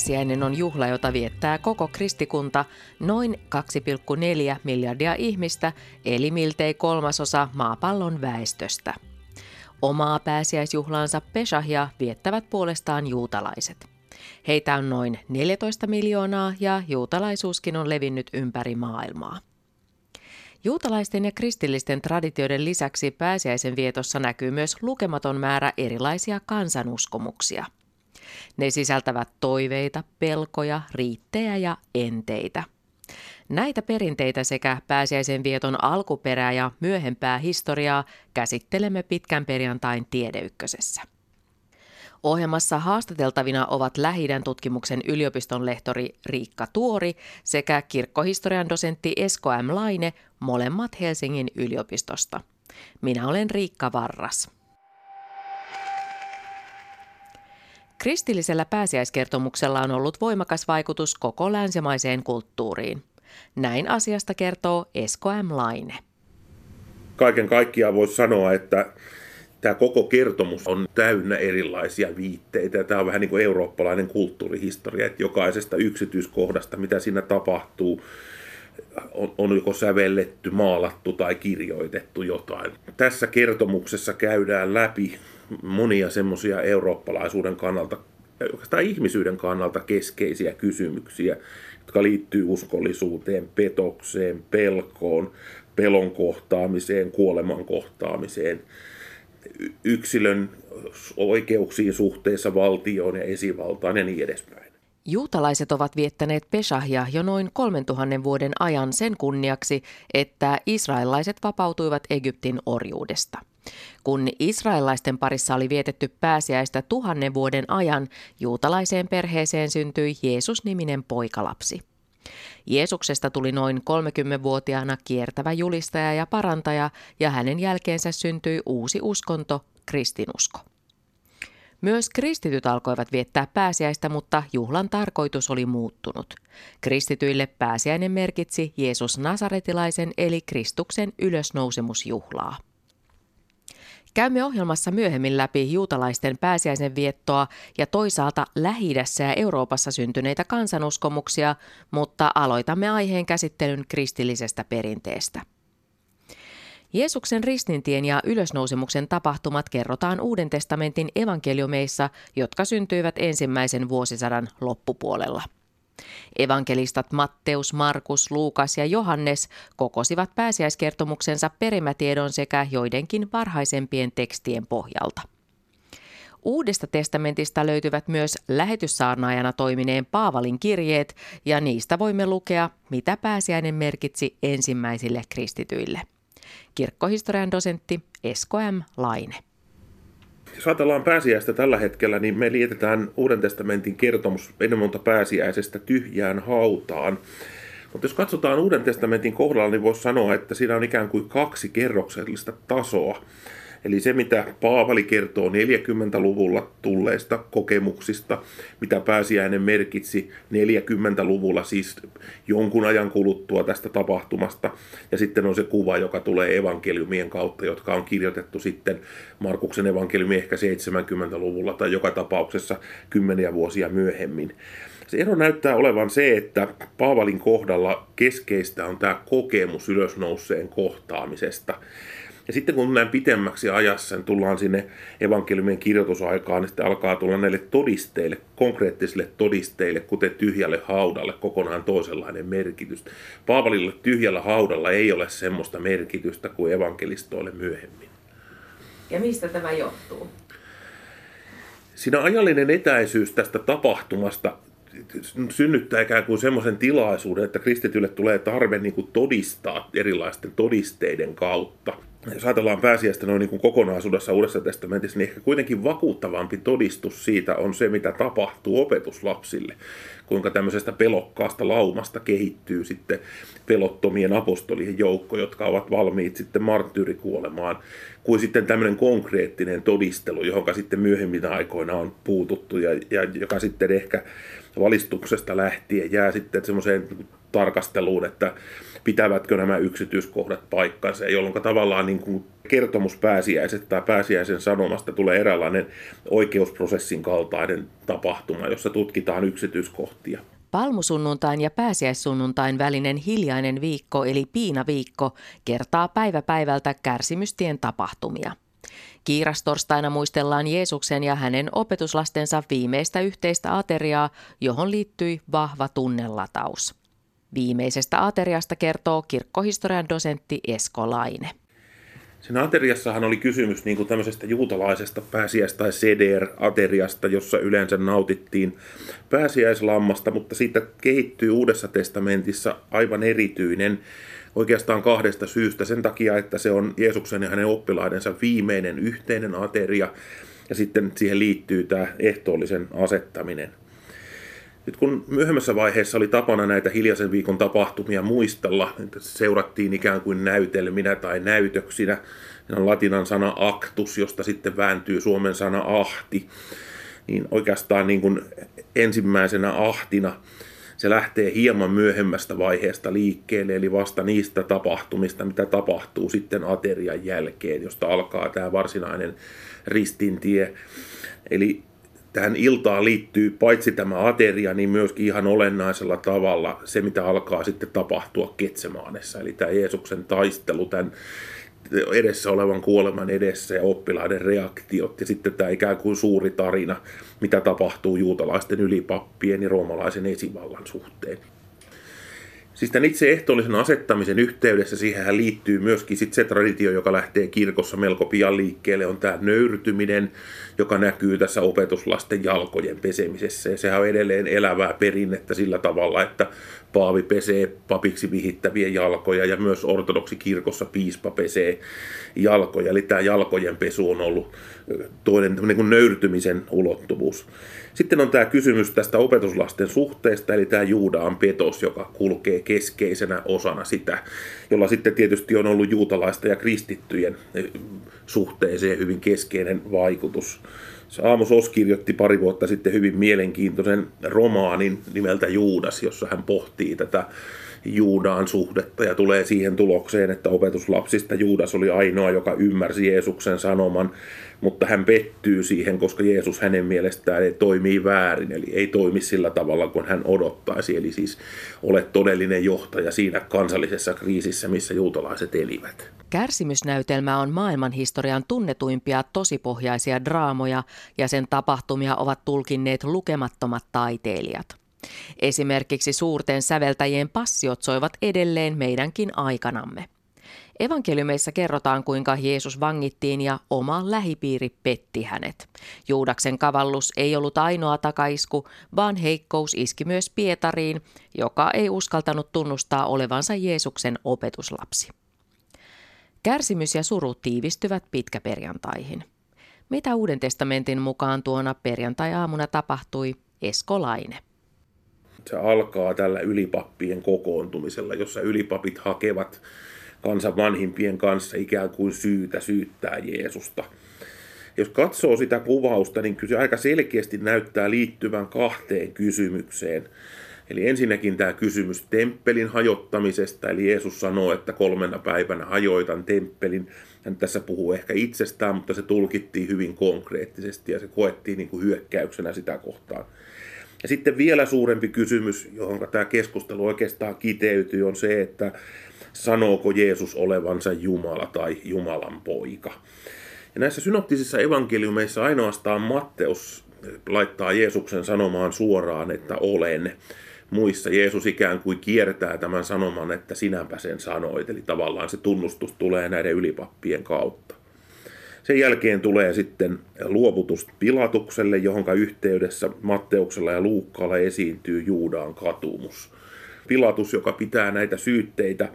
Pääsiäinen on juhla, jota viettää koko kristikunta noin 2,4 miljardia ihmistä, eli miltei kolmasosa maapallon väestöstä. Omaa pääsiäisjuhlaansa Pesahia viettävät puolestaan juutalaiset. Heitä on noin 14 miljoonaa ja juutalaisuuskin on levinnyt ympäri maailmaa. Juutalaisten ja kristillisten traditioiden lisäksi pääsiäisen vietossa näkyy myös lukematon määrä erilaisia kansanuskomuksia – ne sisältävät toiveita, pelkoja, riittejä ja enteitä. Näitä perinteitä sekä pääsiäisen vieton alkuperää ja myöhempää historiaa käsittelemme pitkän perjantain tiedeykkösessä. Ohjelmassa haastateltavina ovat Lähidän tutkimuksen yliopiston lehtori Riikka Tuori sekä kirkkohistorian dosentti Esko M. Laine, molemmat Helsingin yliopistosta. Minä olen Riikka Varras. Kristillisellä pääsiäiskertomuksella on ollut voimakas vaikutus koko länsimaiseen kulttuuriin. Näin asiasta kertoo Esko M. Laine. Kaiken kaikkiaan voisi sanoa, että tämä koko kertomus on täynnä erilaisia viitteitä. Tämä on vähän niin kuin eurooppalainen kulttuurihistoria, että jokaisesta yksityiskohdasta, mitä siinä tapahtuu, on, on joko sävelletty, maalattu tai kirjoitettu jotain. Tässä kertomuksessa käydään läpi monia semmoisia eurooppalaisuuden kannalta, oikeastaan ihmisyyden kannalta keskeisiä kysymyksiä, jotka liittyy uskollisuuteen, petokseen, pelkoon, pelon kohtaamiseen, kuoleman kohtaamiseen, yksilön oikeuksiin suhteessa valtioon ja esivaltaan ja niin edespäin. Juutalaiset ovat viettäneet Pesahia jo noin 3000 vuoden ajan sen kunniaksi, että israelaiset vapautuivat Egyptin orjuudesta. Kun israelaisten parissa oli vietetty pääsiäistä tuhannen vuoden ajan, juutalaiseen perheeseen syntyi Jeesus-niminen poikalapsi. Jeesuksesta tuli noin 30-vuotiaana kiertävä julistaja ja parantaja, ja hänen jälkeensä syntyi uusi uskonto, kristinusko. Myös kristityt alkoivat viettää pääsiäistä, mutta juhlan tarkoitus oli muuttunut. Kristityille pääsiäinen merkitsi Jeesus Nasaretilaisen eli Kristuksen ylösnousemusjuhlaa. Käymme ohjelmassa myöhemmin läpi juutalaisten pääsiäisen viettoa ja toisaalta lähi ja Euroopassa syntyneitä kansanuskomuksia, mutta aloitamme aiheen käsittelyn kristillisestä perinteestä. Jeesuksen ristintien ja ylösnousemuksen tapahtumat kerrotaan Uuden testamentin evankeliumeissa, jotka syntyivät ensimmäisen vuosisadan loppupuolella. Evankelistat Matteus, Markus, Luukas ja Johannes kokosivat pääsiäiskertomuksensa perimätiedon sekä joidenkin varhaisempien tekstien pohjalta. Uudesta testamentista löytyvät myös lähetyssaarnaajana toimineen Paavalin kirjeet, ja niistä voimme lukea, mitä pääsiäinen merkitsi ensimmäisille kristityille. Kirkkohistorian dosentti Esko M. Laine. Jos ajatellaan pääsiäistä tällä hetkellä, niin me liitetään Uuden testamentin kertomus ennen monta pääsiäisestä tyhjään hautaan. Mutta jos katsotaan Uuden testamentin kohdalla, niin voisi sanoa, että siinä on ikään kuin kaksi kerroksellista tasoa. Eli se, mitä Paavali kertoo 40-luvulla tulleista kokemuksista, mitä pääsiäinen merkitsi 40-luvulla, siis jonkun ajan kuluttua tästä tapahtumasta. Ja sitten on se kuva, joka tulee evankeliumien kautta, jotka on kirjoitettu sitten Markuksen evankeliumi ehkä 70-luvulla tai joka tapauksessa kymmeniä vuosia myöhemmin. Se ero näyttää olevan se, että Paavalin kohdalla keskeistä on tämä kokemus ylösnouseen kohtaamisesta. Ja sitten kun näin pitemmäksi ajassa niin tullaan sinne evankeliumien kirjoitusaikaan, niin sitten alkaa tulla näille todisteille, konkreettisille todisteille, kuten tyhjälle haudalle, kokonaan toisenlainen merkitys. Paavalille tyhjällä haudalla ei ole semmoista merkitystä kuin evankelistoille myöhemmin. Ja mistä tämä johtuu? Siinä ajallinen etäisyys tästä tapahtumasta synnyttää ikään kuin semmoisen tilaisuuden, että kristitylle tulee tarve niin kuin todistaa erilaisten todisteiden kautta – jos ajatellaan pääsiäistä noin niin kuin kokonaisuudessa Uudessa testamentissa, niin ehkä kuitenkin vakuuttavampi todistus siitä on se, mitä tapahtuu opetuslapsille. Kuinka tämmöisestä pelokkaasta laumasta kehittyy sitten pelottomien apostolien joukko, jotka ovat valmiit sitten marttyyrikuolemaan, kuin sitten tämmöinen konkreettinen todistelu, johon sitten myöhemmin aikoina on puututtu ja, ja joka sitten ehkä valistuksesta lähtien jää sitten semmoiseen tarkasteluun, että pitävätkö nämä yksityiskohdat paikkansa, jolloin tavallaan niin kuin kertomus pääsiäiset tai pääsiäisen sanomasta tulee eräänlainen oikeusprosessin kaltainen tapahtuma, jossa tutkitaan yksityiskohtia. Palmusunnuntain ja pääsiäissunnuntain välinen hiljainen viikko eli piinaviikko kertaa päivä päivältä kärsimystien tapahtumia. Kiirastorstaina muistellaan Jeesuksen ja hänen opetuslastensa viimeistä yhteistä ateriaa, johon liittyi vahva tunnelataus. Viimeisestä ateriasta kertoo kirkkohistorian dosentti Esko Laine. Siinä ateriassahan oli kysymys niin kuin tämmöisestä juutalaisesta pääsiäis- tai seder-ateriasta, jossa yleensä nautittiin pääsiäislammasta, mutta siitä kehittyy Uudessa testamentissa aivan erityinen oikeastaan kahdesta syystä. Sen takia, että se on Jeesuksen ja hänen oppilaidensa viimeinen yhteinen ateria, ja sitten siihen liittyy tämä ehtoollisen asettaminen. Nyt kun myöhemmässä vaiheessa oli tapana näitä hiljaisen viikon tapahtumia muistella, että seurattiin ikään kuin näytelminä tai näytöksinä, on latinan sana actus, josta sitten vääntyy suomen sana ahti, niin oikeastaan niin kuin ensimmäisenä ahtina se lähtee hieman myöhemmästä vaiheesta liikkeelle, eli vasta niistä tapahtumista, mitä tapahtuu sitten aterian jälkeen, josta alkaa tämä varsinainen ristintie. Eli tähän iltaan liittyy paitsi tämä ateria, niin myöskin ihan olennaisella tavalla se, mitä alkaa sitten tapahtua Ketsemaanessa. Eli tämä Jeesuksen taistelu tämän edessä olevan kuoleman edessä ja oppilaiden reaktiot ja sitten tämä ikään kuin suuri tarina, mitä tapahtuu juutalaisten ylipappien ja roomalaisen esivallan suhteen. Siis tämän itse ehtoollisen asettamisen yhteydessä siihen liittyy myöskin sit se traditio, joka lähtee kirkossa melko pian liikkeelle, on tämä nöyrtyminen, joka näkyy tässä opetuslasten jalkojen pesemisessä. Ja sehän on edelleen elävää perinnettä sillä tavalla, että paavi pesee papiksi vihittäviä jalkoja ja myös ortodoksi kirkossa piispa pesee jalkoja. Eli tämä jalkojen pesu on ollut toinen niin kuin nöyrtymisen ulottuvuus. Sitten on tämä kysymys tästä opetuslasten suhteesta, eli tämä Juudaan petos, joka kulkee keskeisenä osana sitä, jolla sitten tietysti on ollut juutalaista ja kristittyjen suhteeseen hyvin keskeinen vaikutus. Aamos Os kirjoitti pari vuotta sitten hyvin mielenkiintoisen romaanin nimeltä Juudas, jossa hän pohtii tätä Juudaan suhdetta ja tulee siihen tulokseen, että opetuslapsista Juudas oli ainoa, joka ymmärsi Jeesuksen sanoman, mutta hän pettyy siihen, koska Jeesus hänen mielestään ei toimii väärin, eli ei toimi sillä tavalla kuin hän odottaisi, eli siis ole todellinen johtaja siinä kansallisessa kriisissä, missä juutalaiset elivät. Kärsimysnäytelmä on maailmanhistorian tunnetuimpia tosipohjaisia draamoja ja sen tapahtumia ovat tulkinneet lukemattomat taiteilijat. Esimerkiksi suurten säveltäjien passiot soivat edelleen meidänkin aikanamme. Evankeliumeissa kerrotaan, kuinka Jeesus vangittiin ja oma lähipiiri petti hänet. Juudaksen kavallus ei ollut ainoa takaisku, vaan heikkous iski myös Pietariin, joka ei uskaltanut tunnustaa olevansa Jeesuksen opetuslapsi. Kärsimys ja suru tiivistyvät pitkäperjantaihin. Mitä Uuden testamentin mukaan tuona perjantai-aamuna tapahtui, Esko Laine. Se alkaa tällä ylipappien kokoontumisella, jossa ylipapit hakevat kansan vanhimpien kanssa ikään kuin syytä syyttää Jeesusta. Jos katsoo sitä kuvausta, niin kyllä se aika selkeästi näyttää liittyvän kahteen kysymykseen. Eli ensinnäkin tämä kysymys temppelin hajottamisesta, eli Jeesus sanoo, että kolmena päivänä hajoitan temppelin. Hän tässä puhuu ehkä itsestään, mutta se tulkittiin hyvin konkreettisesti ja se koettiin niin kuin hyökkäyksenä sitä kohtaan. Ja sitten vielä suurempi kysymys, johon tämä keskustelu oikeastaan kiteytyy, on se, että sanooko Jeesus olevansa Jumala tai Jumalan poika. Ja näissä synoptisissa evankeliumeissa ainoastaan Matteus laittaa Jeesuksen sanomaan suoraan, että olen. Muissa Jeesus ikään kuin kiertää tämän sanoman, että sinäpä sen sanoit. Eli tavallaan se tunnustus tulee näiden ylipappien kautta. Sen jälkeen tulee sitten luovutus Pilatukselle, johonka yhteydessä Matteuksella ja Luukkaalla esiintyy Juudaan katumus. Pilatus, joka pitää näitä syytteitä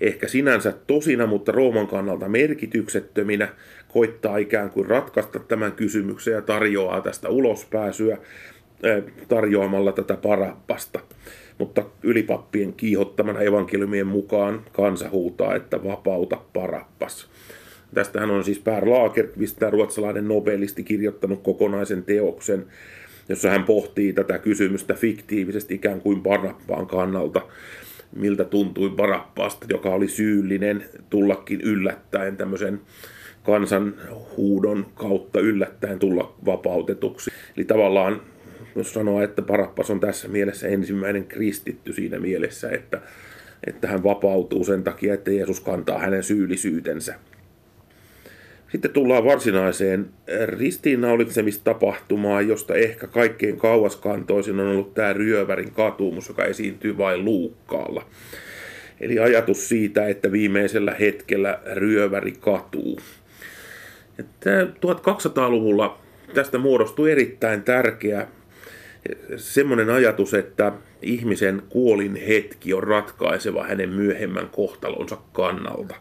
ehkä sinänsä tosina, mutta Rooman kannalta merkityksettöminä, koittaa ikään kuin ratkaista tämän kysymyksen ja tarjoaa tästä ulospääsyä tarjoamalla tätä parappasta. Mutta ylipappien kiihottamana evankeliumien mukaan kansa huutaa, että vapauta parappas. Tästähän on siis Per Lagerqvist, tämä ruotsalainen nobelisti, kirjoittanut kokonaisen teoksen jossa hän pohtii tätä kysymystä fiktiivisesti ikään kuin Barabbaan kannalta, miltä tuntui Barappaasta, joka oli syyllinen tullakin yllättäen tämmöisen kansan huudon kautta yllättäen tulla vapautetuksi. Eli tavallaan jos sanoa, että Parappas on tässä mielessä ensimmäinen kristitty siinä mielessä, että, että hän vapautuu sen takia, että Jeesus kantaa hänen syyllisyytensä. Sitten tullaan varsinaiseen ristiinnaulitsemistapahtumaan, josta ehkä kaikkein kauaskantoisin on ollut tämä ryövärin katumus, joka esiintyy vain Luukkaalla. Eli ajatus siitä, että viimeisellä hetkellä ryöväri katuu. Että 1200-luvulla tästä muodostui erittäin tärkeä semmoinen ajatus, että ihmisen kuolin hetki on ratkaiseva hänen myöhemmän kohtalonsa kannalta.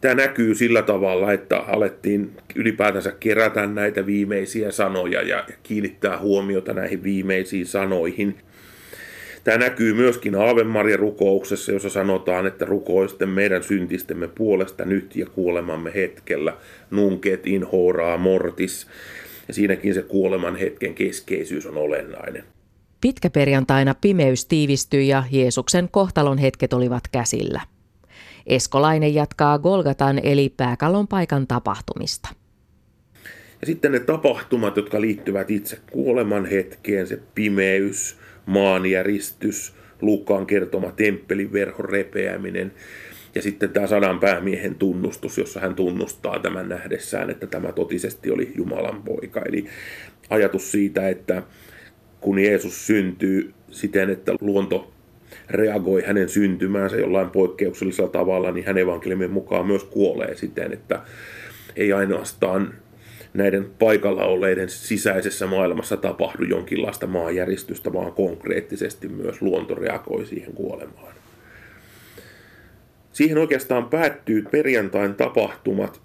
Tämä näkyy sillä tavalla, että alettiin ylipäätänsä kerätä näitä viimeisiä sanoja ja kiinnittää huomiota näihin viimeisiin sanoihin. Tämä näkyy myöskin Ave Maria rukouksessa, jossa sanotaan, että rukoisten meidän syntistemme puolesta nyt ja kuolemamme hetkellä, nunket in horaa mortis. Ja siinäkin se kuoleman hetken keskeisyys on olennainen. Pitkäperjantaina pimeys tiivistyi ja Jeesuksen kohtalon hetket olivat käsillä. Eskolainen jatkaa Golgatan eli pääkallon paikan tapahtumista. Ja sitten ne tapahtumat, jotka liittyvät itse kuoleman hetkeen, se pimeys, maanjäristys, Luukkaan kertoma temppelin verhon repeäminen ja sitten tämä sadan päämiehen tunnustus, jossa hän tunnustaa tämän nähdessään, että tämä totisesti oli Jumalan poika. Eli ajatus siitä, että kun Jeesus syntyy siten, että luonto reagoi hänen syntymäänsä jollain poikkeuksellisella tavalla, niin hän evankeliumin mukaan myös kuolee siten, että ei ainoastaan näiden paikalla olleiden sisäisessä maailmassa tapahdu jonkinlaista maanjäristystä, vaan konkreettisesti myös luonto reagoi siihen kuolemaan. Siihen oikeastaan päättyy perjantain tapahtumat,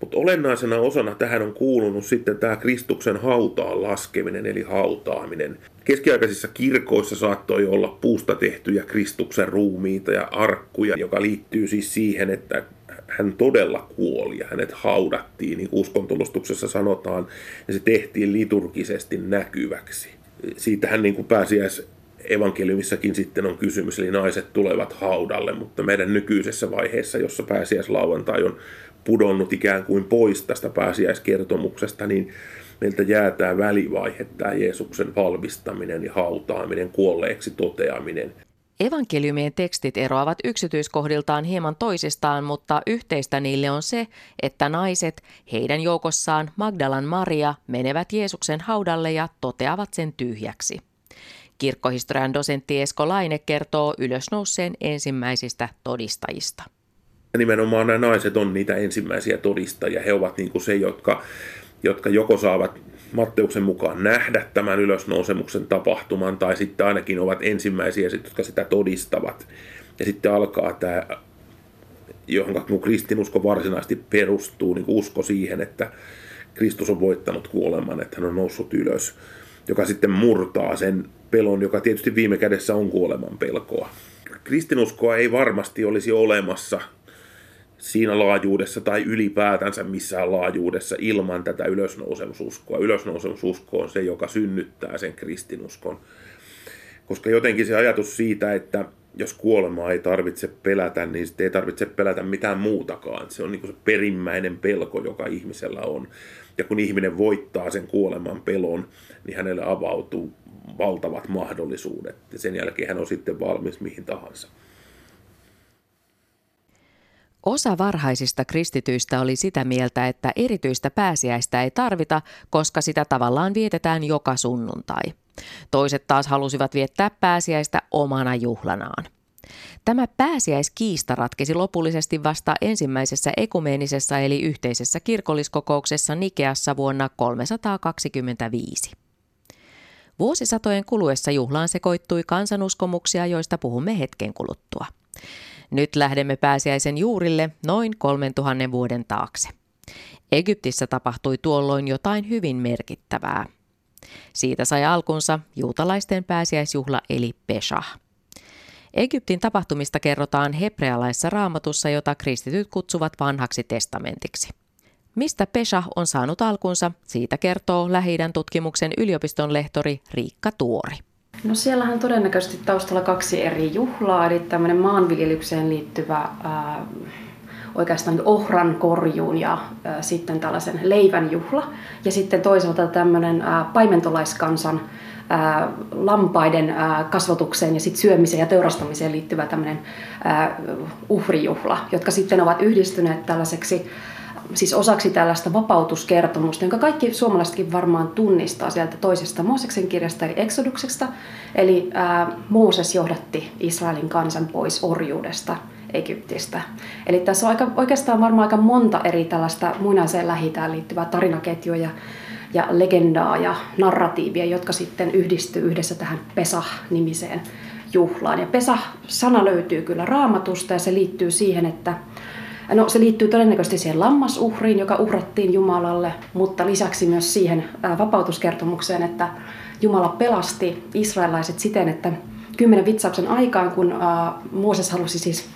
mutta olennaisena osana tähän on kuulunut sitten tämä Kristuksen hautaan laskeminen, eli hautaaminen. Keskiaikaisissa kirkoissa saattoi olla puusta tehtyjä Kristuksen ruumiita ja arkkuja, joka liittyy siis siihen, että hän todella kuoli ja hänet haudattiin, niin uskontolustuksessa sanotaan, ja se tehtiin liturgisesti näkyväksi. Siitähän niin kuin pääsiäis evankeliumissakin sitten on kysymys, eli naiset tulevat haudalle, mutta meidän nykyisessä vaiheessa, jossa pääsiäislauantai on pudonnut ikään kuin pois tästä pääsiäiskertomuksesta, niin meiltä jää tämä välivaihe, tämä Jeesuksen valmistaminen ja hautaaminen, kuolleeksi toteaminen. Evankeliumien tekstit eroavat yksityiskohdiltaan hieman toisistaan, mutta yhteistä niille on se, että naiset, heidän joukossaan Magdalan Maria, menevät Jeesuksen haudalle ja toteavat sen tyhjäksi. Kirkkohistorian dosentti Esko Laine kertoo ylösnouseen ensimmäisistä todistajista. Ja nimenomaan nämä naiset on niitä ensimmäisiä todistajia. He ovat niin kuin se, jotka, jotka joko saavat Matteuksen mukaan nähdä tämän ylösnousemuksen tapahtuman, tai sitten ainakin ovat ensimmäisiä, jotka sitä todistavat. Ja sitten alkaa tämä, johon kristinusko varsinaisesti perustuu, niin usko siihen, että Kristus on voittanut kuoleman, että hän on noussut ylös, joka sitten murtaa sen pelon, joka tietysti viime kädessä on kuoleman pelkoa. Kristinuskoa ei varmasti olisi olemassa siinä laajuudessa tai ylipäätänsä missään laajuudessa ilman tätä ylösnousemususkoa. Ylösnousemususko on se, joka synnyttää sen kristinuskon. Koska jotenkin se ajatus siitä, että jos kuolemaa ei tarvitse pelätä, niin sitten ei tarvitse pelätä mitään muutakaan. Se on niin se perimmäinen pelko, joka ihmisellä on. Ja kun ihminen voittaa sen kuoleman pelon, niin hänelle avautuu valtavat mahdollisuudet. Ja sen jälkeen hän on sitten valmis mihin tahansa. Osa varhaisista kristityistä oli sitä mieltä, että erityistä pääsiäistä ei tarvita, koska sitä tavallaan vietetään joka sunnuntai. Toiset taas halusivat viettää pääsiäistä omana juhlanaan. Tämä pääsiäiskiista ratkesi lopullisesti vasta ensimmäisessä ekumeenisessa eli yhteisessä kirkolliskokouksessa Nikeassa vuonna 325. Vuosisatojen kuluessa juhlaan sekoittui kansanuskomuksia, joista puhumme hetken kuluttua. Nyt lähdemme pääsiäisen juurille noin 3000 vuoden taakse. Egyptissä tapahtui tuolloin jotain hyvin merkittävää. Siitä sai alkunsa juutalaisten pääsiäisjuhla eli Pesah. Egyptin tapahtumista kerrotaan hebrealaisessa raamatussa, jota kristityt kutsuvat vanhaksi testamentiksi. Mistä Pesha on saanut alkunsa, siitä kertoo lähi tutkimuksen yliopiston lehtori Riikka Tuori. No siellähän on todennäköisesti taustalla kaksi eri juhlaa, eli tämmöinen maanviljelykseen liittyvä ää, oikeastaan ohran korjuun ja ää, sitten tällaisen leivän juhla. Ja sitten toisaalta tämmöinen ää, paimentolaiskansan ää, lampaiden ää, kasvatukseen ja sit syömiseen ja teurastamiseen liittyvä tämmöinen uhrijuhla, jotka sitten ovat yhdistyneet tällaiseksi siis osaksi tällaista vapautuskertomusta, jonka kaikki suomalaisetkin varmaan tunnistaa sieltä toisesta Mooseksen kirjasta eli Exoduksesta. Eli ää, Mooses johdatti Israelin kansan pois orjuudesta Egyptistä. Eli tässä on aika, oikeastaan varmaan aika monta eri tällaista muinaiseen lähitään liittyvää tarinaketjua ja, ja legendaa ja narratiivia, jotka sitten yhdistyy yhdessä tähän Pesah-nimiseen juhlaan. Ja Pesah-sana löytyy kyllä raamatusta ja se liittyy siihen, että No se liittyy todennäköisesti siihen lammasuhriin, joka uhrattiin Jumalalle, mutta lisäksi myös siihen vapautuskertomukseen, että Jumala pelasti israelaiset siten, että kymmenen vitsauksen aikaan, kun Mooses halusi siis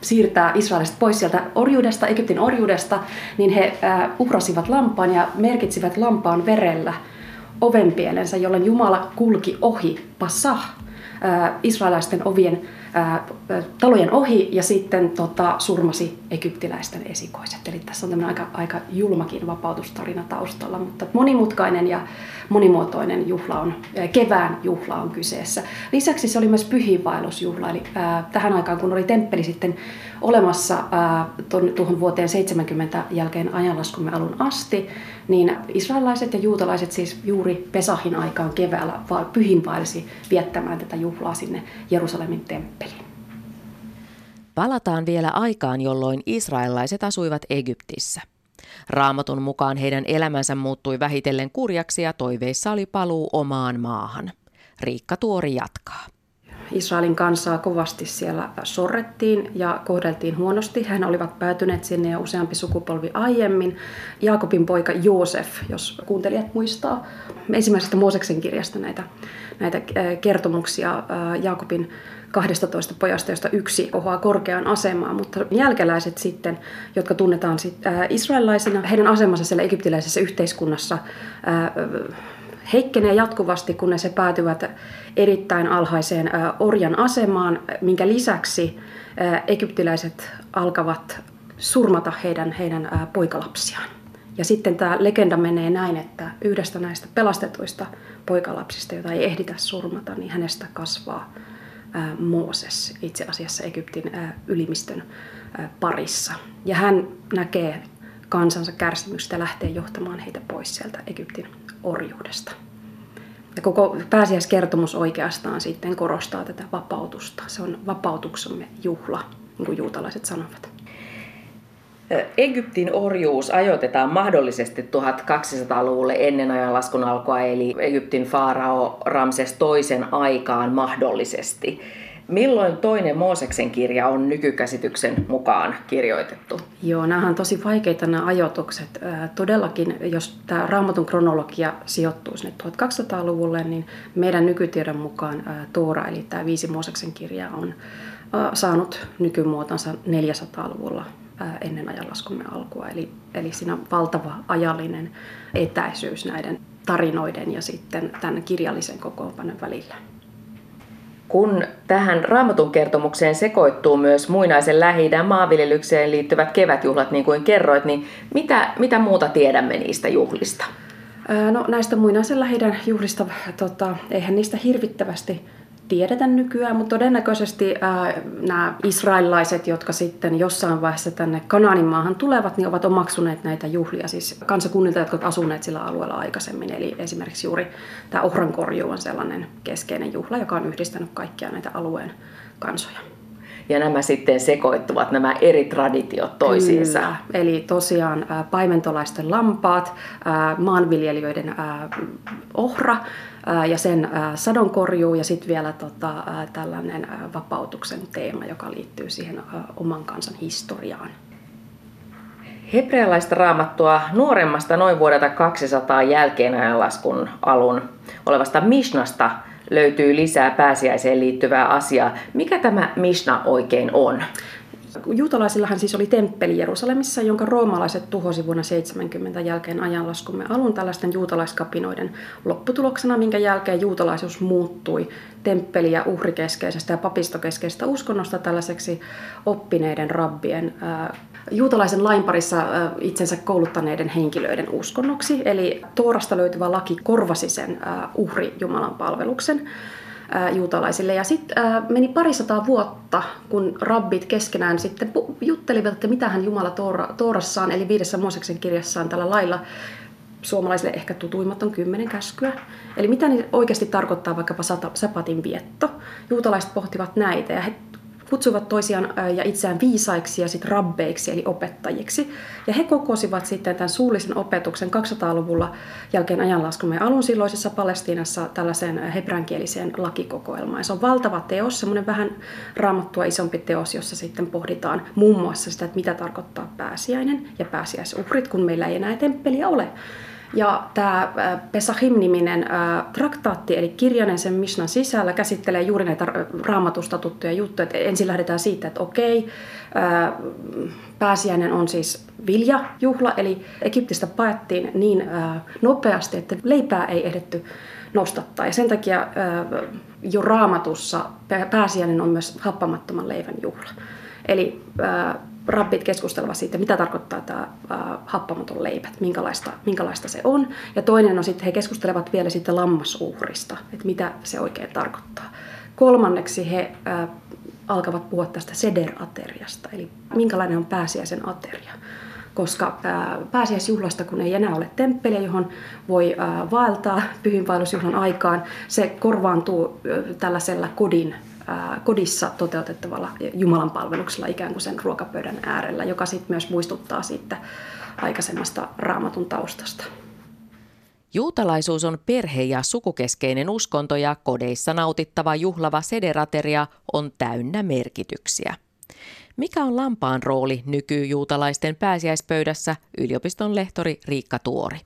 siirtää israelaiset pois sieltä orjuudesta, Egyptin orjuudesta, niin he uhrasivat lampaan ja merkitsivät lampaan verellä ovenpielensä, jolloin Jumala kulki ohi Passah, israelaisten ovien talojen ohi ja sitten tota, surmasi egyptiläisten esikoiset. Eli tässä on tämmöinen aika, aika julmakin vapautustarina taustalla, mutta monimutkainen ja monimuotoinen juhla on, kevään juhla on kyseessä. Lisäksi se oli myös pyhiinvaellusjuhla, eli ää, tähän aikaan kun oli temppeli sitten olemassa ää, tuohon vuoteen 70 jälkeen ajanlaskumme alun asti, niin israelilaiset ja juutalaiset siis juuri Pesahin aikaan keväällä pyhinvaelsi viettämään tätä juhlaa sinne Jerusalemin temppeliin. Palataan vielä aikaan, jolloin israelilaiset asuivat Egyptissä. Raamatun mukaan heidän elämänsä muuttui vähitellen kurjaksi ja toiveissa oli paluu omaan maahan. Riikka Tuori jatkaa. Israelin kansaa kovasti siellä sorrettiin ja kohdeltiin huonosti. Hän olivat päätyneet sinne jo useampi sukupolvi aiemmin. Jaakobin poika Joosef, jos kuuntelijat muistaa, ensimmäisestä Mooseksen kirjasta näitä, näitä äh, kertomuksia äh, Jaakobin 12 pojasta, josta yksi kohoaa korkeaan asemaan, mutta jälkeläiset sitten, jotka tunnetaan sit, äh, israelilaisina, heidän asemansa siellä egyptiläisessä yhteiskunnassa heikkenee jatkuvasti, kunnes he päätyvät erittäin alhaiseen orjan asemaan, minkä lisäksi egyptiläiset alkavat surmata heidän, heidän poikalapsiaan. Ja sitten tämä legenda menee näin, että yhdestä näistä pelastetuista poikalapsista, jota ei ehditä surmata, niin hänestä kasvaa Mooses itse asiassa Egyptin ylimistön parissa. Ja hän näkee kansansa kärsimystä lähtee johtamaan heitä pois sieltä Egyptin orjuudesta. Ja koko pääsiäiskertomus oikeastaan sitten korostaa tätä vapautusta. Se on vapautuksemme juhla, niin kuin juutalaiset sanovat. Egyptin orjuus ajoitetaan mahdollisesti 1200-luvulle ennen ajanlaskun alkua, eli Egyptin faarao Ramses toisen aikaan mahdollisesti. Milloin toinen Mooseksen kirja on nykykäsityksen mukaan kirjoitettu? Joo, nämä on tosi vaikeita nämä ajoitukset. Todellakin, jos tämä raamatun kronologia sijoittuu sinne 1200-luvulle, niin meidän nykytiedon mukaan Toora, eli tämä viisi Mooseksen kirja, on saanut nykymuotonsa 400-luvulla ennen ajanlaskumme alkua. Eli, eli siinä on valtava ajallinen etäisyys näiden tarinoiden ja sitten tämän kirjallisen kokoonpanon välillä. Kun tähän raamatun kertomukseen sekoittuu myös muinaisen lähi maanviljelykseen liittyvät kevätjuhlat, niin kuin kerroit, niin mitä, mitä muuta tiedämme niistä juhlista? No näistä muinaisen lähi juhlista, tota, eihän niistä hirvittävästi tiedetä nykyään, mutta todennäköisesti ää, nämä israelilaiset, jotka sitten jossain vaiheessa tänne Kanaanin maahan tulevat, niin ovat omaksuneet näitä juhlia, siis kansakunnilta, jotka ovat asuneet sillä alueella aikaisemmin. Eli esimerkiksi juuri tämä ohrankorju on sellainen keskeinen juhla, joka on yhdistänyt kaikkia näitä alueen kansoja ja nämä sitten sekoittuvat, nämä eri traditiot toisiinsa. Kyllä. Eli tosiaan paimentolaisten lampaat, maanviljelijöiden ohra ja sen sadonkorjuu ja sitten vielä tota, tällainen vapautuksen teema, joka liittyy siihen oman kansan historiaan. Hebrealaista raamattua nuoremmasta noin vuodelta 200 jälkeen ajanlaskun alun olevasta Mishnasta löytyy lisää pääsiäiseen liittyvää asiaa. Mikä tämä Mishna oikein on? Juutalaisillahan siis oli temppeli Jerusalemissa, jonka roomalaiset tuhosi vuonna 70 jälkeen ajanlaskumme alun tällaisten juutalaiskapinoiden lopputuloksena, minkä jälkeen juutalaisuus muuttui temppeli- ja uhrikeskeisestä ja papistokeskeisestä uskonnosta tällaiseksi oppineiden rabbien juutalaisen lain parissa itsensä kouluttaneiden henkilöiden uskonnoksi. Eli Toorasta löytyvä laki korvasi sen uhri Jumalan palveluksen juutalaisille. Ja sitten meni parisataa vuotta, kun rabbit keskenään sitten juttelivat, että mitä hän Jumala Toora, Toorassaan, eli viidessä Mooseksen kirjassaan tällä lailla suomalaisille ehkä tutuimmat on kymmenen käskyä. Eli mitä ne oikeasti tarkoittaa vaikkapa sapatin vietto. Juutalaiset pohtivat näitä ja he kutsuivat toisiaan ja itseään viisaiksi ja sitten rabbeiksi eli opettajiksi. Ja he kokosivat sitten tämän suullisen opetuksen 200-luvulla jälkeen ajanlaskumme alun silloisessa Palestiinassa tällaiseen hebränkieliseen lakikokoelmaan. Se on valtava teos, semmoinen vähän raamattua isompi teos, jossa sitten pohditaan muun muassa sitä, että mitä tarkoittaa pääsiäinen ja pääsiäisuhrit, kun meillä ei enää temppeliä ole. Ja tämä äh, Pesahim-niminen äh, traktaatti, eli kirjainen sen Mishnan sisällä, käsittelee juuri näitä raamatusta tuttuja juttuja. Et ensin lähdetään siitä, että okei, äh, pääsiäinen on siis viljajuhla, eli Egyptistä paettiin niin nopeasti, että leipää ei ehditty nostattaa. Ja sen takia jo raamatussa pääsiäinen on myös happamattoman leivän juhla. Eli rabbit keskustelevat siitä, mitä tarkoittaa tämä happamaton leipä, minkälaista, minkälaista se on. Ja toinen on sitten, he keskustelevat vielä sitten lammasuhrista, että mitä se oikein tarkoittaa. Kolmanneksi he äh, alkavat puhua tästä seder-ateriasta, eli minkälainen on pääsiäisen ateria. Koska pääsiäisjuhlasta, kun ei enää ole temppeliä, johon voi äh, vaeltaa pyhinvaellusjuhlan aikaan, se korvaantuu äh, tällaisella kodin kodissa toteutettavalla Jumalan palveluksella ikään kuin sen ruokapöydän äärellä, joka sitten myös muistuttaa siitä aikaisemmasta raamatun taustasta. Juutalaisuus on perhe- ja sukukeskeinen uskonto ja kodeissa nautittava juhlava sederateria on täynnä merkityksiä. Mikä on lampaan rooli nykyjuutalaisten pääsiäispöydässä, yliopiston lehtori Riikka Tuori?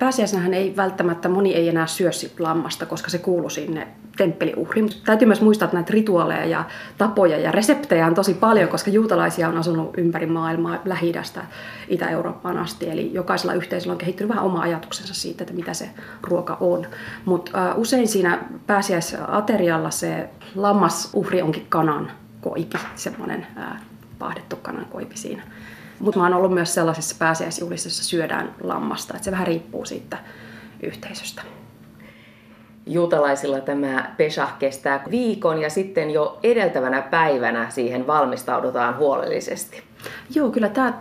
Pääsiäisenähän ei välttämättä moni ei enää syö lammasta, koska se kuuluu sinne temppeliuhriin. Mutta täytyy myös muistaa, että näitä rituaaleja ja tapoja ja reseptejä on tosi paljon, koska juutalaisia on asunut ympäri maailmaa lähi Itä-Eurooppaan asti. Eli jokaisella yhteisöllä on kehittynyt vähän oma ajatuksensa siitä, että mitä se ruoka on. Mutta usein siinä pääsiäisaterialla se lammasuhri onkin kanan koipi, semmoinen pahdettu kanan koipi siinä. Mutta mä oon ollut myös sellaisissa pääsiäisjuhlissa, joissa syödään lammasta. Että se vähän riippuu siitä yhteisöstä. Juutalaisilla tämä Pesach kestää viikon ja sitten jo edeltävänä päivänä siihen valmistaudutaan huolellisesti. Joo, kyllä tämä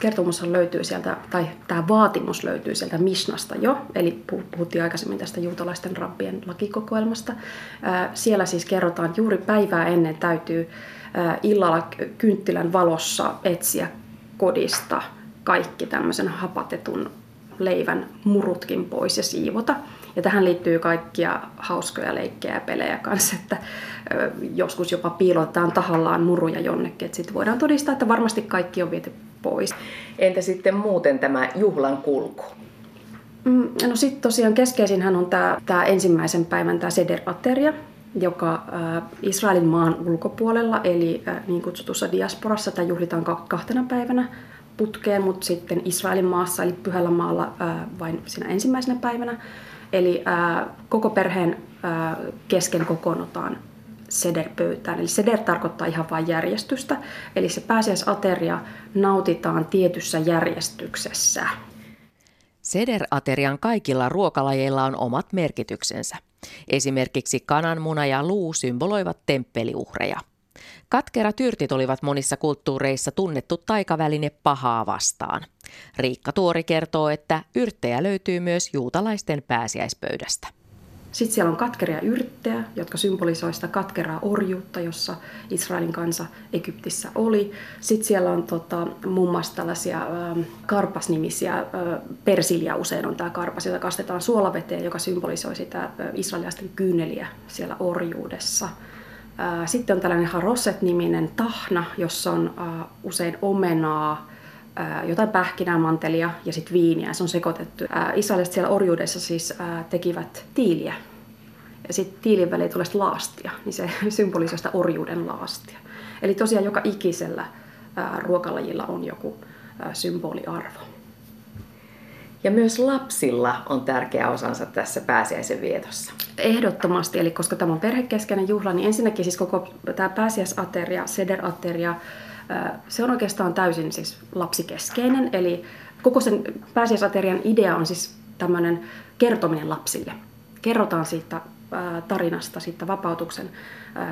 kertomus löytyy sieltä, tai tämä vaatimus löytyy sieltä Mishnasta jo, eli puhuttiin aikaisemmin tästä juutalaisten rabbien lakikokoelmasta. Siellä siis kerrotaan, että juuri päivää ennen täytyy illalla kynttilän valossa etsiä kodista kaikki tämmöisen hapatetun leivän murutkin pois ja siivota. Ja tähän liittyy kaikkia hauskoja leikkejä ja pelejä kanssa, että joskus jopa piilotetaan tahallaan muruja jonnekin, että sitten voidaan todistaa, että varmasti kaikki on viety pois. Entä sitten muuten tämä juhlan kulku? Mm, no sitten tosiaan keskeisinhän on tämä, tämä ensimmäisen päivän tämä seder-ateria, joka Israelin maan ulkopuolella, eli niin kutsutussa diasporassa, tai juhlitaan kahtena päivänä putkeen, mutta sitten Israelin maassa, eli Pyhällä maalla vain siinä ensimmäisenä päivänä. Eli koko perheen kesken kokoonnutaan seder-pöytään. Eli seder tarkoittaa ihan vain järjestystä. Eli se pääsiäisateria nautitaan tietyssä järjestyksessä. Seder-aterian kaikilla ruokalajeilla on omat merkityksensä. Esimerkiksi kananmuna ja luu symboloivat temppeliuhreja. Katkerat yrtit olivat monissa kulttuureissa tunnettu taikaväline pahaa vastaan. Riikka Tuori kertoo, että yrttejä löytyy myös juutalaisten pääsiäispöydästä. Sitten siellä on katkeria yrttejä, jotka symbolisoivat sitä katkeraa orjuutta, jossa Israelin kansa Egyptissä oli. Sitten siellä on tota, muun muassa tällaisia äh, karpasnimisiä, äh, persilia usein on tämä karpas, jota kastetaan suolaveteen, joka symbolisoi sitä israelilaisten kyyneliä siellä orjuudessa. Äh, sitten on tällainen haroset-niminen tahna, jossa on äh, usein omenaa, jotain pähkinää, mantelia ja sitten viiniä. Se on sekoitettu. Israelista siellä orjuudessa siis tekivät tiiliä. Ja sitten tiilin väliin tulee laastia, niin se symbolisoi sitä orjuuden laastia. Eli tosiaan joka ikisellä ruokalajilla on joku symboliarvo. Ja myös lapsilla on tärkeä osansa tässä pääsiäisen vietossa. Ehdottomasti, eli koska tämä on perhekeskeinen juhla, niin ensinnäkin siis koko tämä pääsiäisateria, sederateria, se on oikeastaan täysin siis lapsikeskeinen, eli koko sen pääsiäisaterian idea on siis tämmöinen kertominen lapsille. Kerrotaan siitä tarinasta, siitä vapautuksen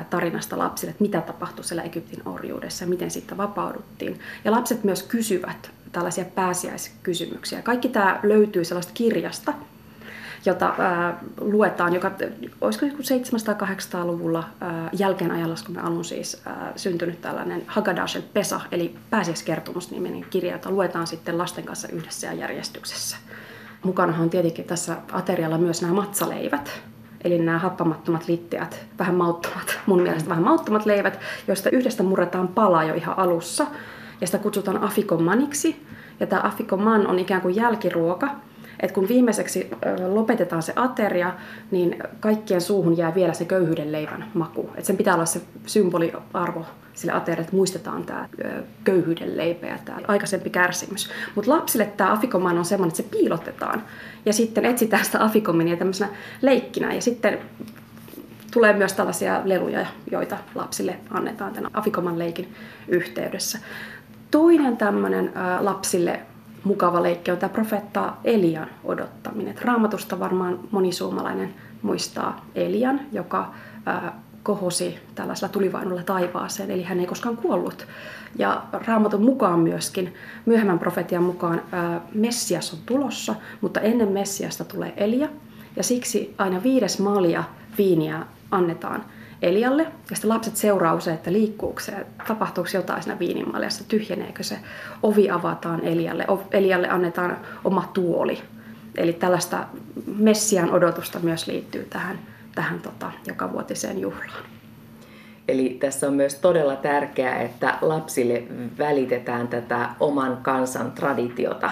tarinasta lapsille, että mitä tapahtui siellä Egyptin orjuudessa ja miten siitä vapauduttiin. Ja lapset myös kysyvät tällaisia pääsiäiskysymyksiä. Kaikki tämä löytyy sellaista kirjasta, jota ää, luetaan, joka olisiko 700-800-luvulla ää, jälkeen ajanlaskumme alun siis ää, syntynyt tällainen Haggadah Pesa, eli pääsiäiskertomus-niminen kirja, jota luetaan sitten lasten kanssa yhdessä ja järjestyksessä. Mukanahan on tietenkin tässä aterialla myös nämä matsaleivät, eli nämä happamattomat litteät, vähän mauttomat, mun mielestä vähän mauttomat leivät, joista yhdestä murretaan pala jo ihan alussa, ja sitä kutsutaan afikomaniksi. Ja tämä afikoman on ikään kuin jälkiruoka, että kun viimeiseksi lopetetaan se ateria, niin kaikkien suuhun jää vielä se köyhyyden leivän maku. Et sen pitää olla se symboliarvo sille aterialle, että muistetaan tämä köyhyyden leipä ja tämä aikaisempi kärsimys. Mutta lapsille tämä afikoman on sellainen, että se piilotetaan ja sitten etsitään sitä afikominia tämmöisenä leikkinä ja sitten tulee myös tällaisia leluja, joita lapsille annetaan tämän afikoman leikin yhteydessä. Toinen tämmöinen lapsille mukava leikki on tämä profeetta Elian odottaminen. raamatusta varmaan moni suomalainen muistaa Elian, joka kohosi tällaisella tulivainulla taivaaseen, eli hän ei koskaan kuollut. Ja raamatun mukaan myöskin, myöhemmän profetian mukaan, Messias on tulossa, mutta ennen Messiasta tulee Elia, ja siksi aina viides malja viiniä annetaan Elialle, ja sitten lapset seuraa usein, että liikkuuko se, tapahtuuko jotain siinä viinimaljassa, tyhjeneekö se, ovi avataan Elialle, Elialle annetaan oma tuoli. Eli tällaista Messian odotusta myös liittyy tähän, tähän tota, vuotiseen juhlaan. Eli tässä on myös todella tärkeää, että lapsille välitetään tätä oman kansan traditiota.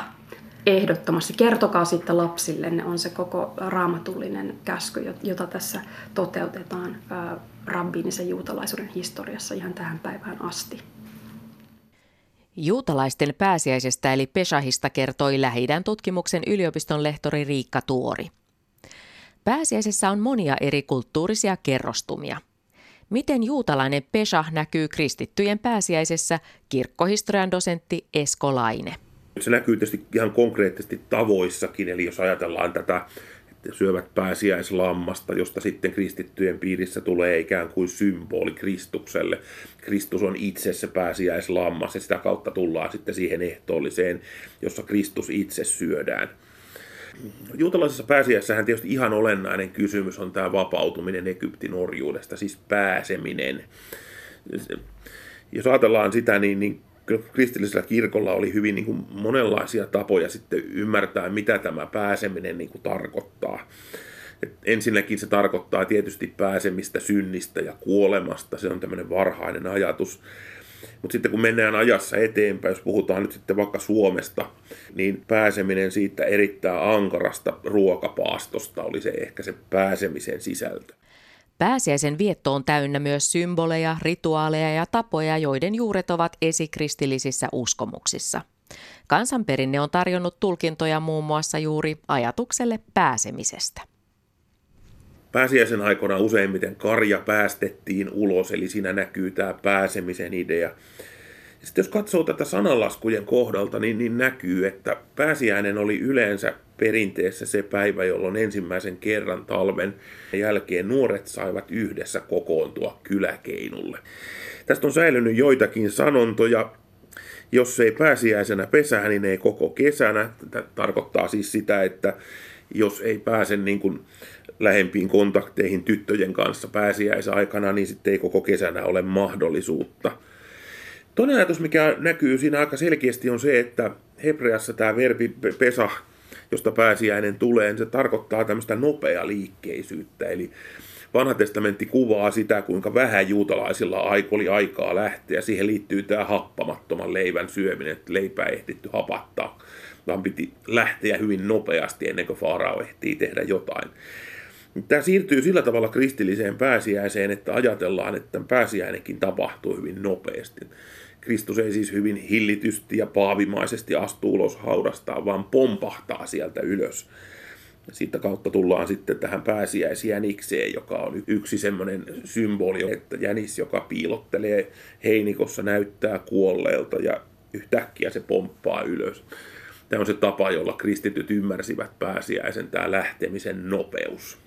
Ehdottomasti. Kertokaa sitten lapsille, ne on se koko raamatullinen käsky, jota tässä toteutetaan rabbiinisen juutalaisuuden historiassa ihan tähän päivään asti. Juutalaisten pääsiäisestä eli Pesahista kertoi lähi tutkimuksen yliopiston lehtori Riikka Tuori. Pääsiäisessä on monia eri kulttuurisia kerrostumia. Miten juutalainen Pesah näkyy kristittyjen pääsiäisessä, kirkkohistorian dosentti Esko Laine. Se näkyy tietysti ihan konkreettisesti tavoissakin, eli jos ajatellaan tätä syövät pääsiäislammasta, josta sitten kristittyjen piirissä tulee ikään kuin symboli Kristukselle. Kristus on itse se pääsiäislammas ja sitä kautta tullaan sitten siihen ehtoolliseen, jossa Kristus itse syödään. Juutalaisessa pääsiäissähän tietysti ihan olennainen kysymys on tämä vapautuminen Egyptin orjuudesta, siis pääseminen. Jos ajatellaan sitä, niin, niin kristillisellä kirkolla oli hyvin niin kuin monenlaisia tapoja sitten ymmärtää, mitä tämä pääseminen niin kuin tarkoittaa. Et ensinnäkin se tarkoittaa tietysti pääsemistä synnistä ja kuolemasta, se on tämmöinen varhainen ajatus. Mutta sitten kun mennään ajassa eteenpäin, jos puhutaan nyt sitten vaikka Suomesta, niin pääseminen siitä erittäin ankarasta ruokapaastosta oli se ehkä se pääsemisen sisältö. Pääsiäisen vietto on täynnä myös symboleja, rituaaleja ja tapoja, joiden juuret ovat esikristillisissä uskomuksissa. Kansanperinne on tarjonnut tulkintoja muun muassa juuri ajatukselle pääsemisestä. Pääsiäisen aikoina useimmiten karja päästettiin ulos, eli siinä näkyy tämä pääsemisen idea. Sitten jos katsoo tätä sananlaskujen kohdalta, niin, niin näkyy, että pääsiäinen oli yleensä perinteessä se päivä, jolloin ensimmäisen kerran talven jälkeen nuoret saivat yhdessä kokoontua kyläkeinulle. Tästä on säilynyt joitakin sanontoja. Jos ei pääsiäisenä pesään, niin ei koko kesänä. Tämä tarkoittaa siis sitä, että jos ei pääse niin kuin lähempiin kontakteihin tyttöjen kanssa pääsiäisaikana, niin sitten ei koko kesänä ole mahdollisuutta – Toinen ajatus, mikä näkyy siinä aika selkeästi, on se, että hebreassa tämä verbi pesa, josta pääsiäinen tulee, niin se tarkoittaa tämmöistä nopea liikkeisyyttä. Eli vanha testamentti kuvaa sitä, kuinka vähän juutalaisilla oli aikaa lähteä. Siihen liittyy tämä happamattoman leivän syöminen, että leipää ehditty hapattaa, vaan piti lähteä hyvin nopeasti ennen kuin Faarao ehtii tehdä jotain. Tämä siirtyy sillä tavalla kristilliseen pääsiäiseen, että ajatellaan, että pääsiäinenkin tapahtuu hyvin nopeasti. Kristus ei siis hyvin hillitysti ja paavimaisesti astu ulos haudastaan, vaan pompahtaa sieltä ylös. Siitä kautta tullaan sitten tähän pääsiäisjänikseen, joka on yksi semmoinen symboli, että jänis, joka piilottelee heinikossa, näyttää kuolleelta ja yhtäkkiä se pomppaa ylös. Tämä on se tapa, jolla kristityt ymmärsivät pääsiäisen, tämä lähtemisen nopeus.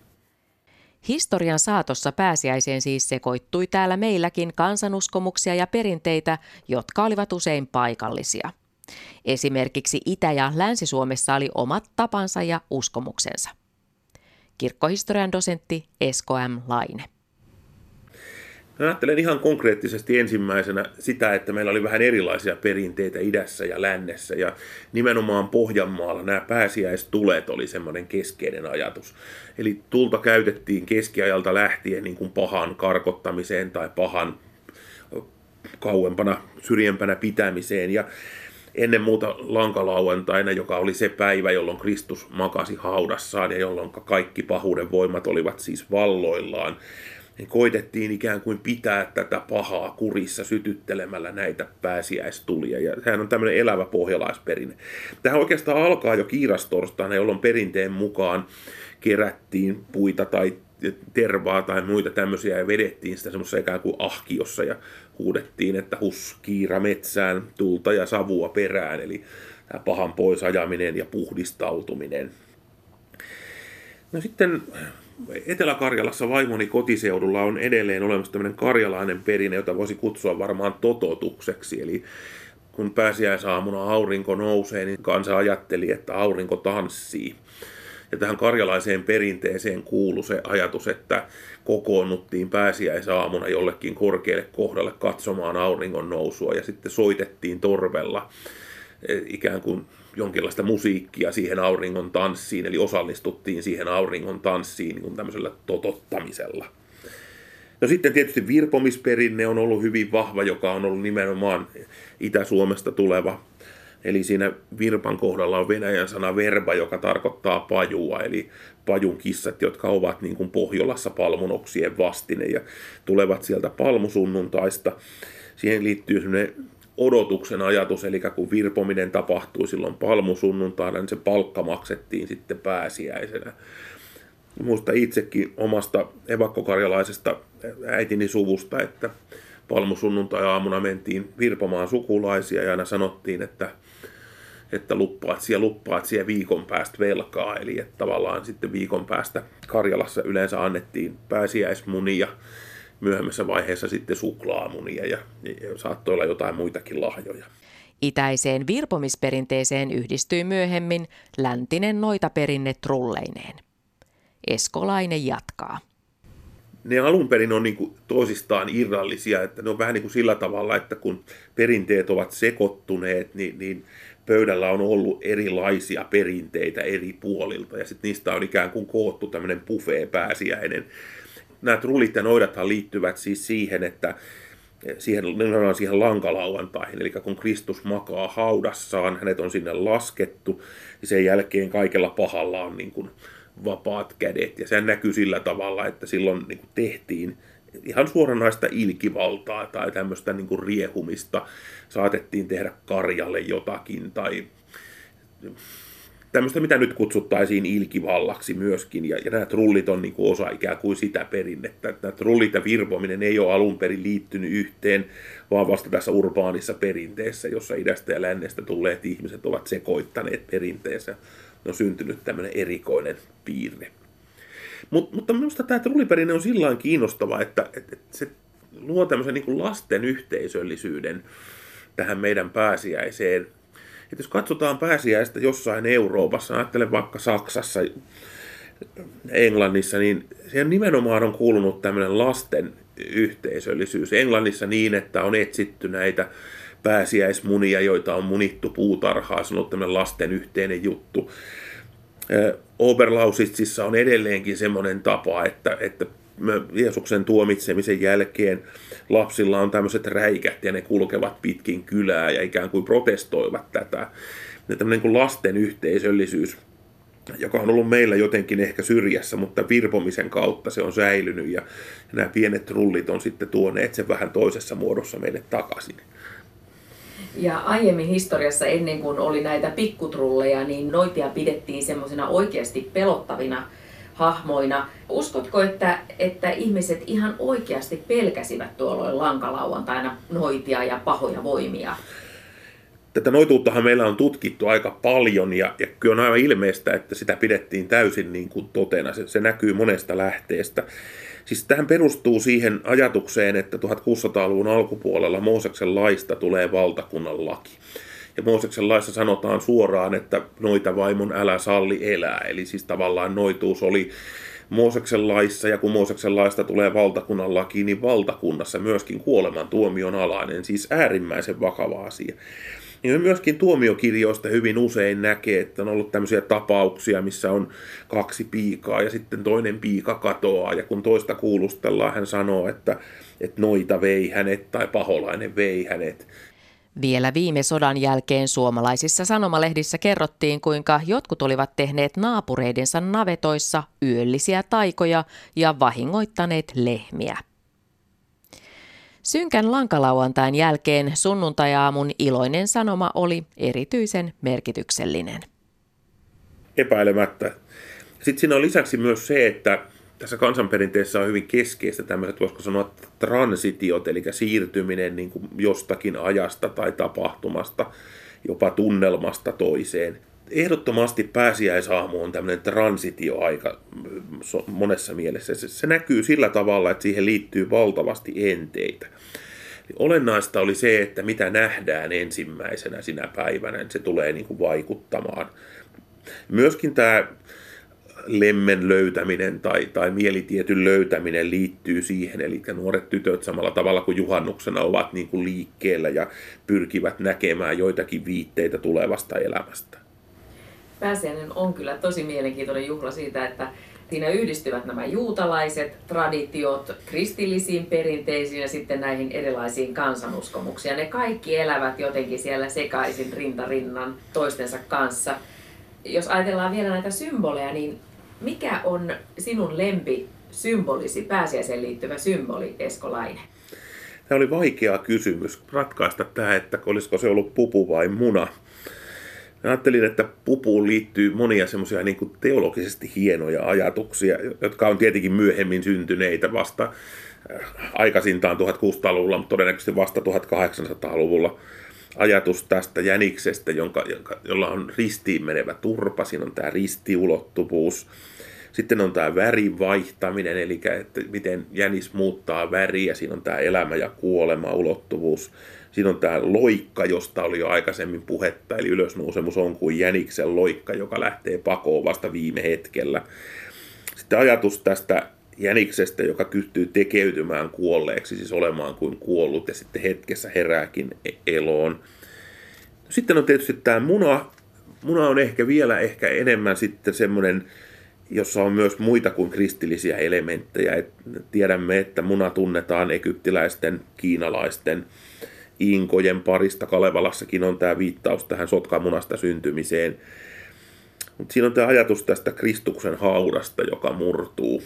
Historian saatossa pääsiäiseen siis sekoittui täällä meilläkin kansanuskomuksia ja perinteitä, jotka olivat usein paikallisia. Esimerkiksi Itä- ja Länsi-Suomessa oli omat tapansa ja uskomuksensa. Kirkkohistorian dosentti Esko M. Laine. Mä ajattelen ihan konkreettisesti ensimmäisenä sitä, että meillä oli vähän erilaisia perinteitä idässä ja lännessä ja nimenomaan Pohjanmaalla nämä pääsiäistulet oli semmoinen keskeinen ajatus. Eli tulta käytettiin keskiajalta lähtien niin kuin pahan karkottamiseen tai pahan kauempana, syrjempänä pitämiseen ja ennen muuta lankalauantaina, joka oli se päivä, jolloin Kristus makasi haudassaan ja jolloin kaikki pahuuden voimat olivat siis valloillaan niin koitettiin ikään kuin pitää tätä pahaa kurissa sytyttelemällä näitä pääsiäistulia. Ja sehän on tämmöinen elävä pohjalaisperinne. Tähän oikeastaan alkaa jo kiirastorstaina, jolloin perinteen mukaan kerättiin puita tai tervaa tai muita tämmöisiä ja vedettiin sitä semmoisessa ikään kuin ahkiossa ja huudettiin, että hus kiira metsään, tulta ja savua perään, eli tämä pahan poisajaminen ja puhdistautuminen. No sitten Etelä-Karjalassa vaimoni kotiseudulla on edelleen olemassa tämmöinen karjalainen perinne, jota voisi kutsua varmaan tototukseksi. Eli kun pääsiäisaamuna aurinko nousee, niin kansa ajatteli, että aurinko tanssii. Ja tähän karjalaiseen perinteeseen kuului se ajatus, että kokoonnuttiin pääsiäisaamuna jollekin korkealle kohdalle katsomaan auringon nousua ja sitten soitettiin torvella e, ikään kuin jonkinlaista musiikkia siihen auringon tanssiin, eli osallistuttiin siihen auringon tanssiin niin kuin tämmöisellä totottamisella. No sitten tietysti virpomisperinne on ollut hyvin vahva, joka on ollut nimenomaan Itä-Suomesta tuleva. Eli siinä virpan kohdalla on venäjän sana verba, joka tarkoittaa pajua, eli pajun kissat, jotka ovat niin kuin Pohjolassa palmunoksien vastine ja tulevat sieltä palmusunnuntaista. Siihen liittyy sellainen odotuksen ajatus, eli kun virpominen tapahtui silloin palmusunnuntaina, niin se palkka maksettiin sitten pääsiäisenä. Muista itsekin omasta evakkokarjalaisesta äitini suvusta, että palmusunnuntai-aamuna mentiin virpomaan sukulaisia ja aina sanottiin, että, että luppaat siellä, luppaat siellä viikon päästä velkaa. Eli että tavallaan sitten viikon päästä Karjalassa yleensä annettiin pääsiäismunia myöhemmässä vaiheessa sitten suklaamunia ja, ja saattoi olla jotain muitakin lahjoja. Itäiseen virpomisperinteeseen yhdistyi myöhemmin läntinen noitaperinne trulleineen. Eskolainen jatkaa. Ne alun perin on niin toisistaan irrallisia, että ne on vähän niin kuin sillä tavalla, että kun perinteet ovat sekoittuneet, niin, niin pöydällä on ollut erilaisia perinteitä eri puolilta ja sitten niistä on ikään kuin koottu tämmöinen buffet pääsiäinen nämä trullit ja noidathan liittyvät siis siihen, että siihen, nimenomaan siihen lankalauantaihin, eli kun Kristus makaa haudassaan, hänet on sinne laskettu, ja sen jälkeen kaikella pahalla on niin kuin vapaat kädet, ja se näkyy sillä tavalla, että silloin niin kuin tehtiin ihan suoranaista ilkivaltaa tai tämmöistä niin kuin riehumista, saatettiin tehdä karjalle jotakin, tai tämmöistä, mitä nyt kutsuttaisiin ilkivallaksi myöskin, ja, ja nämä trullit on niin kuin osa ikään kuin sitä perinnettä. Nämä trullit ja virpominen ei ole alun perin liittynyt yhteen, vaan vasta tässä urbaanissa perinteessä, jossa idästä ja lännestä tulleet ihmiset ovat sekoittaneet perinteensä. On syntynyt tämmöinen erikoinen piirre. Mut, mutta minusta tämä trulliperinne on sillä kiinnostava, että, että, että se luo tämmöisen niin kuin lasten yhteisöllisyyden tähän meidän pääsiäiseen että jos katsotaan pääsiäistä jossain Euroopassa, ajattelen vaikka Saksassa, Englannissa, niin siihen nimenomaan on kuulunut tämmöinen lasten yhteisöllisyys. Englannissa niin, että on etsitty näitä pääsiäismunia, joita on munittu puutarhaa, se on ollut tämmöinen lasten yhteinen juttu. Oberlausitsissa on edelleenkin semmoinen tapa, että, että Jeesuksen tuomitsemisen jälkeen lapsilla on tämmöiset räikät ja ne kulkevat pitkin kylää ja ikään kuin protestoivat tätä. Ja tämmöinen kuin lasten yhteisöllisyys joka on ollut meillä jotenkin ehkä syrjässä, mutta virpomisen kautta se on säilynyt ja, nämä pienet rullit on sitten tuoneet sen vähän toisessa muodossa meille takaisin. Ja aiemmin historiassa ennen kuin oli näitä pikkutrulleja, niin noitia pidettiin semmoisena oikeasti pelottavina hahmoina. Uskotko, että, että ihmiset ihan oikeasti pelkäsivät tuolloin lankalauantaina noitia ja pahoja voimia? Tätä noituuttahan meillä on tutkittu aika paljon ja, ja kyllä on aivan ilmeistä, että sitä pidettiin täysin niin kuin totena. Se, se näkyy monesta lähteestä. Siis tähän perustuu siihen ajatukseen, että 1600-luvun alkupuolella Mooseksen laista tulee valtakunnan laki. Ja Mooseksen laissa sanotaan suoraan, että noita vaimon älä salli elää. Eli siis tavallaan noituus oli Mooseksen laissa, ja kun Mooseksen laista tulee valtakunnan laki, niin valtakunnassa myöskin kuoleman tuomion alainen, siis äärimmäisen vakava asia. Niin myöskin tuomiokirjoista hyvin usein näkee, että on ollut tämmöisiä tapauksia, missä on kaksi piikaa ja sitten toinen piika katoaa. Ja kun toista kuulustellaan, hän sanoo, että, että noita vei hänet tai paholainen vei hänet. Vielä viime sodan jälkeen suomalaisissa sanomalehdissä kerrottiin, kuinka jotkut olivat tehneet naapureidensa navetoissa yöllisiä taikoja ja vahingoittaneet lehmiä. Synkän lankalauantain jälkeen sunnuntajaamun iloinen sanoma oli erityisen merkityksellinen. Epäilemättä. Sitten siinä on lisäksi myös se, että tässä kansanperinteessä on hyvin keskeistä tämmöiset, voisiko sanoa, transitiot, eli siirtyminen niin kuin jostakin ajasta tai tapahtumasta, jopa tunnelmasta toiseen ehdottomasti pääsiäisaamu on tämmöinen transitioaika monessa mielessä. Se, se näkyy sillä tavalla, että siihen liittyy valtavasti enteitä. Olennaista oli se, että mitä nähdään ensimmäisenä sinä päivänä, niin se tulee niin kuin vaikuttamaan. Myöskin tämä lemmen löytäminen tai, tai mielitietyn löytäminen liittyy siihen, eli nuoret tytöt samalla tavalla kuin juhannuksena ovat niin kuin liikkeellä ja pyrkivät näkemään joitakin viitteitä tulevasta elämästä pääsiäinen on kyllä tosi mielenkiintoinen juhla siitä, että siinä yhdistyvät nämä juutalaiset traditiot kristillisiin perinteisiin ja sitten näihin erilaisiin kansanuskomuksiin. Ne kaikki elävät jotenkin siellä sekaisin rintarinnan toistensa kanssa. Jos ajatellaan vielä näitä symboleja, niin mikä on sinun lempi symbolisi, pääsiäiseen liittyvä symboli, Eskolainen? Tämä oli vaikea kysymys ratkaista tämä, että olisiko se ollut pupu vai muna. Mä ajattelin, että pupuun liittyy monia semmoisia niin teologisesti hienoja ajatuksia, jotka on tietenkin myöhemmin syntyneitä vasta äh, aikaisintaan 1600-luvulla, mutta todennäköisesti vasta 1800-luvulla. Ajatus tästä jäniksestä, jonka, jonka, jolla on ristiin menevä turpa, siinä on tämä ristiulottuvuus. Sitten on tämä värin vaihtaminen, eli että miten jänis muuttaa väriä, siinä on tämä elämä ja kuolema ulottuvuus. Siinä on tämä loikka, josta oli jo aikaisemmin puhetta, eli ylösnousemus on kuin jäniksen loikka, joka lähtee pakoon vasta viime hetkellä. Sitten ajatus tästä jäniksestä, joka kyhtyy tekeytymään kuolleeksi, siis olemaan kuin kuollut ja sitten hetkessä herääkin e- eloon. Sitten on tietysti tämä muna. Muna on ehkä vielä ehkä enemmän sitten semmoinen, jossa on myös muita kuin kristillisiä elementtejä. Et tiedämme, että muna tunnetaan egyptiläisten, kiinalaisten, inkojen parista. Kalevalassakin on tämä viittaus tähän sotkamunasta syntymiseen. Mutta siinä on tämä ajatus tästä Kristuksen haudasta, joka murtuu.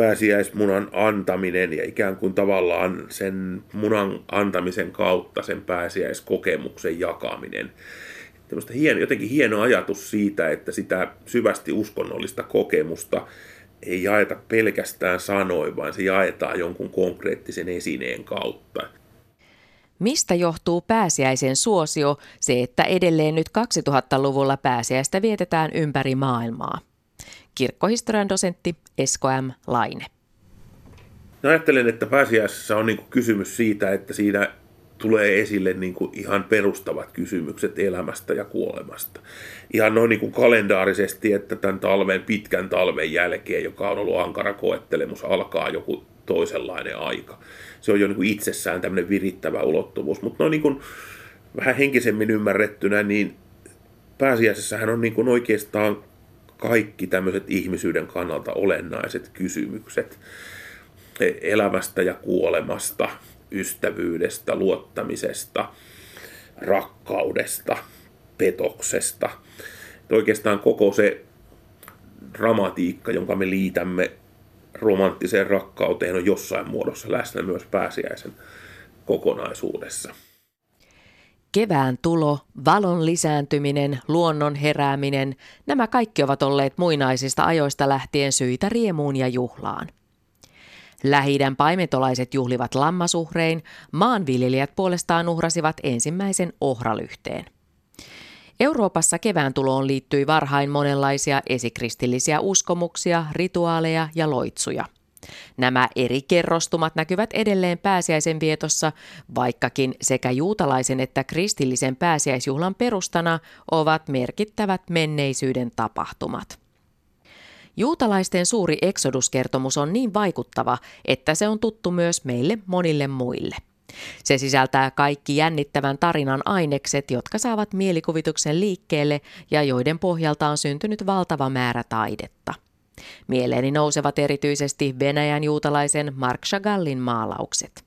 Pääsiäismunan antaminen ja ikään kuin tavallaan sen munan antamisen kautta sen pääsiäiskokemuksen jakaminen. Tällaista hieno, jotenkin hieno ajatus siitä, että sitä syvästi uskonnollista kokemusta ei jaeta pelkästään sanoin, vaan se jaetaan jonkun konkreettisen esineen kautta. Mistä johtuu pääsiäisen suosio, se että edelleen nyt 2000-luvulla pääsiäistä vietetään ympäri maailmaa? Kirkkohistorian dosentti Esko M. Laine. No ajattelen, että pääsiäisessä on niin kysymys siitä, että siinä tulee esille niin kuin ihan perustavat kysymykset elämästä ja kuolemasta. Ihan noin niin kuin kalendaarisesti, että tämän talven, pitkän talven jälkeen, joka on ollut ankara koettelemus, alkaa joku toisenlainen aika. Se on jo niin kuin itsessään tämmöinen virittävä ulottuvuus. Mutta noin niin kuin vähän henkisemmin ymmärrettynä, niin pääsiäisessähän on niin kuin oikeastaan kaikki tämmöiset ihmisyyden kannalta olennaiset kysymykset e, elämästä ja kuolemasta, ystävyydestä, luottamisesta, rakkaudesta, petoksesta. oikeastaan koko se dramatiikka, jonka me liitämme romanttiseen rakkauteen, on jossain muodossa läsnä myös pääsiäisen kokonaisuudessa. Kevään tulo, valon lisääntyminen, luonnon herääminen, nämä kaikki ovat olleet muinaisista ajoista lähtien syitä riemuun ja juhlaan. Lähidän paimentolaiset juhlivat lammasuhrein, maanviljelijät puolestaan uhrasivat ensimmäisen ohralyhteen. Euroopassa kevään tuloon liittyi varhain monenlaisia esikristillisiä uskomuksia, rituaaleja ja loitsuja – Nämä eri kerrostumat näkyvät edelleen pääsiäisen vietossa, vaikkakin sekä juutalaisen että kristillisen pääsiäisjuhlan perustana ovat merkittävät menneisyyden tapahtumat. Juutalaisten suuri eksoduskertomus on niin vaikuttava, että se on tuttu myös meille monille muille. Se sisältää kaikki jännittävän tarinan ainekset, jotka saavat mielikuvituksen liikkeelle ja joiden pohjalta on syntynyt valtava määrä taidetta. Mieleeni nousevat erityisesti Venäjän juutalaisen Mark Chagallin maalaukset.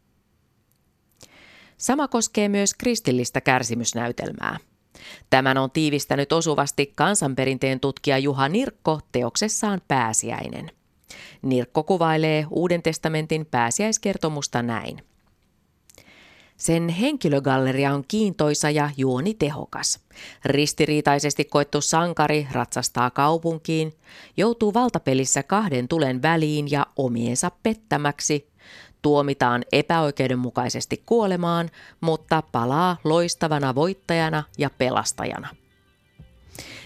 Sama koskee myös kristillistä kärsimysnäytelmää. Tämän on tiivistänyt osuvasti kansanperinteen tutkija Juha Nirkko teoksessaan Pääsiäinen. Nirkko kuvailee Uuden testamentin pääsiäiskertomusta näin. Sen henkilögalleria on kiintoisa ja juoni tehokas. Ristiriitaisesti koettu sankari ratsastaa kaupunkiin, joutuu valtapelissä kahden tulen väliin ja omiensa pettämäksi. Tuomitaan epäoikeudenmukaisesti kuolemaan, mutta palaa loistavana voittajana ja pelastajana.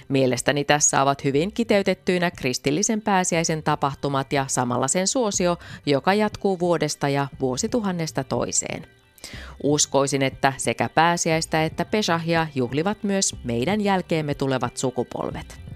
Mielestäni tässä ovat hyvin kiteytettyinä kristillisen pääsiäisen tapahtumat ja samalla sen suosio, joka jatkuu vuodesta ja vuosituhannesta toiseen. Uskoisin, että sekä pääsiäistä että pesahia juhlivat myös meidän jälkeemme tulevat sukupolvet.